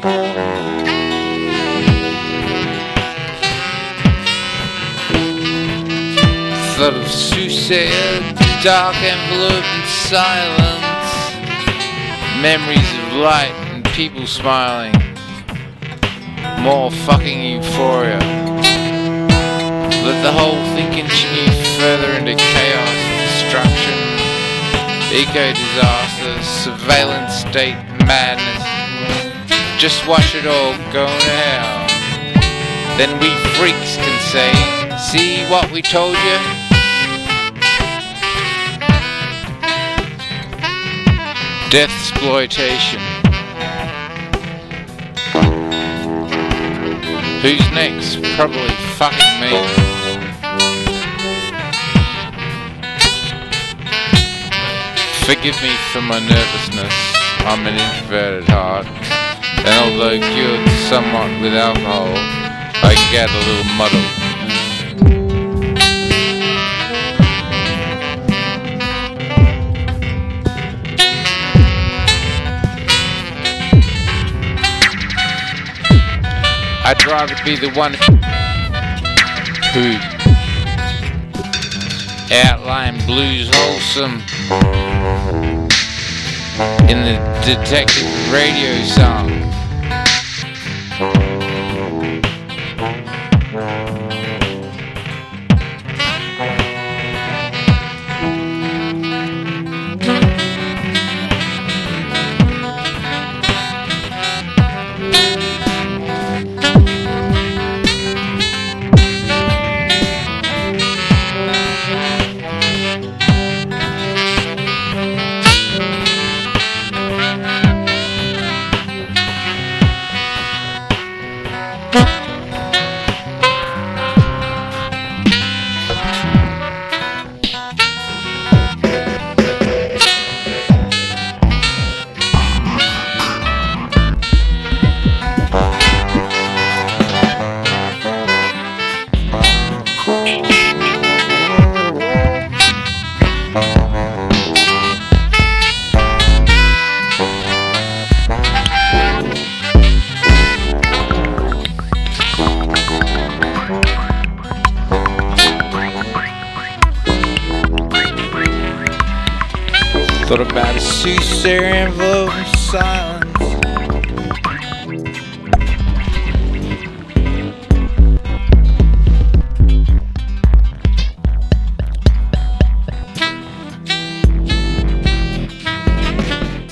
Thought of soothsayer, dark envelope and silence. Memories of light and people smiling. More fucking euphoria. Let the whole thing continue further into chaos, and destruction, eco disaster, surveillance state madness. Just watch it all go to hell. Then we freaks can say, see what we told you? Death exploitation. Who's next? Probably fucking me. Forgive me for my nervousness. I'm an introverted heart. And although cured somewhat with alcohol, I get a little muddled. I'd rather be the one who outline blues wholesome in the detective radio song. Thank you. Thought about a envelope in silence.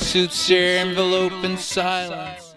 Soothsayer envelope in silence.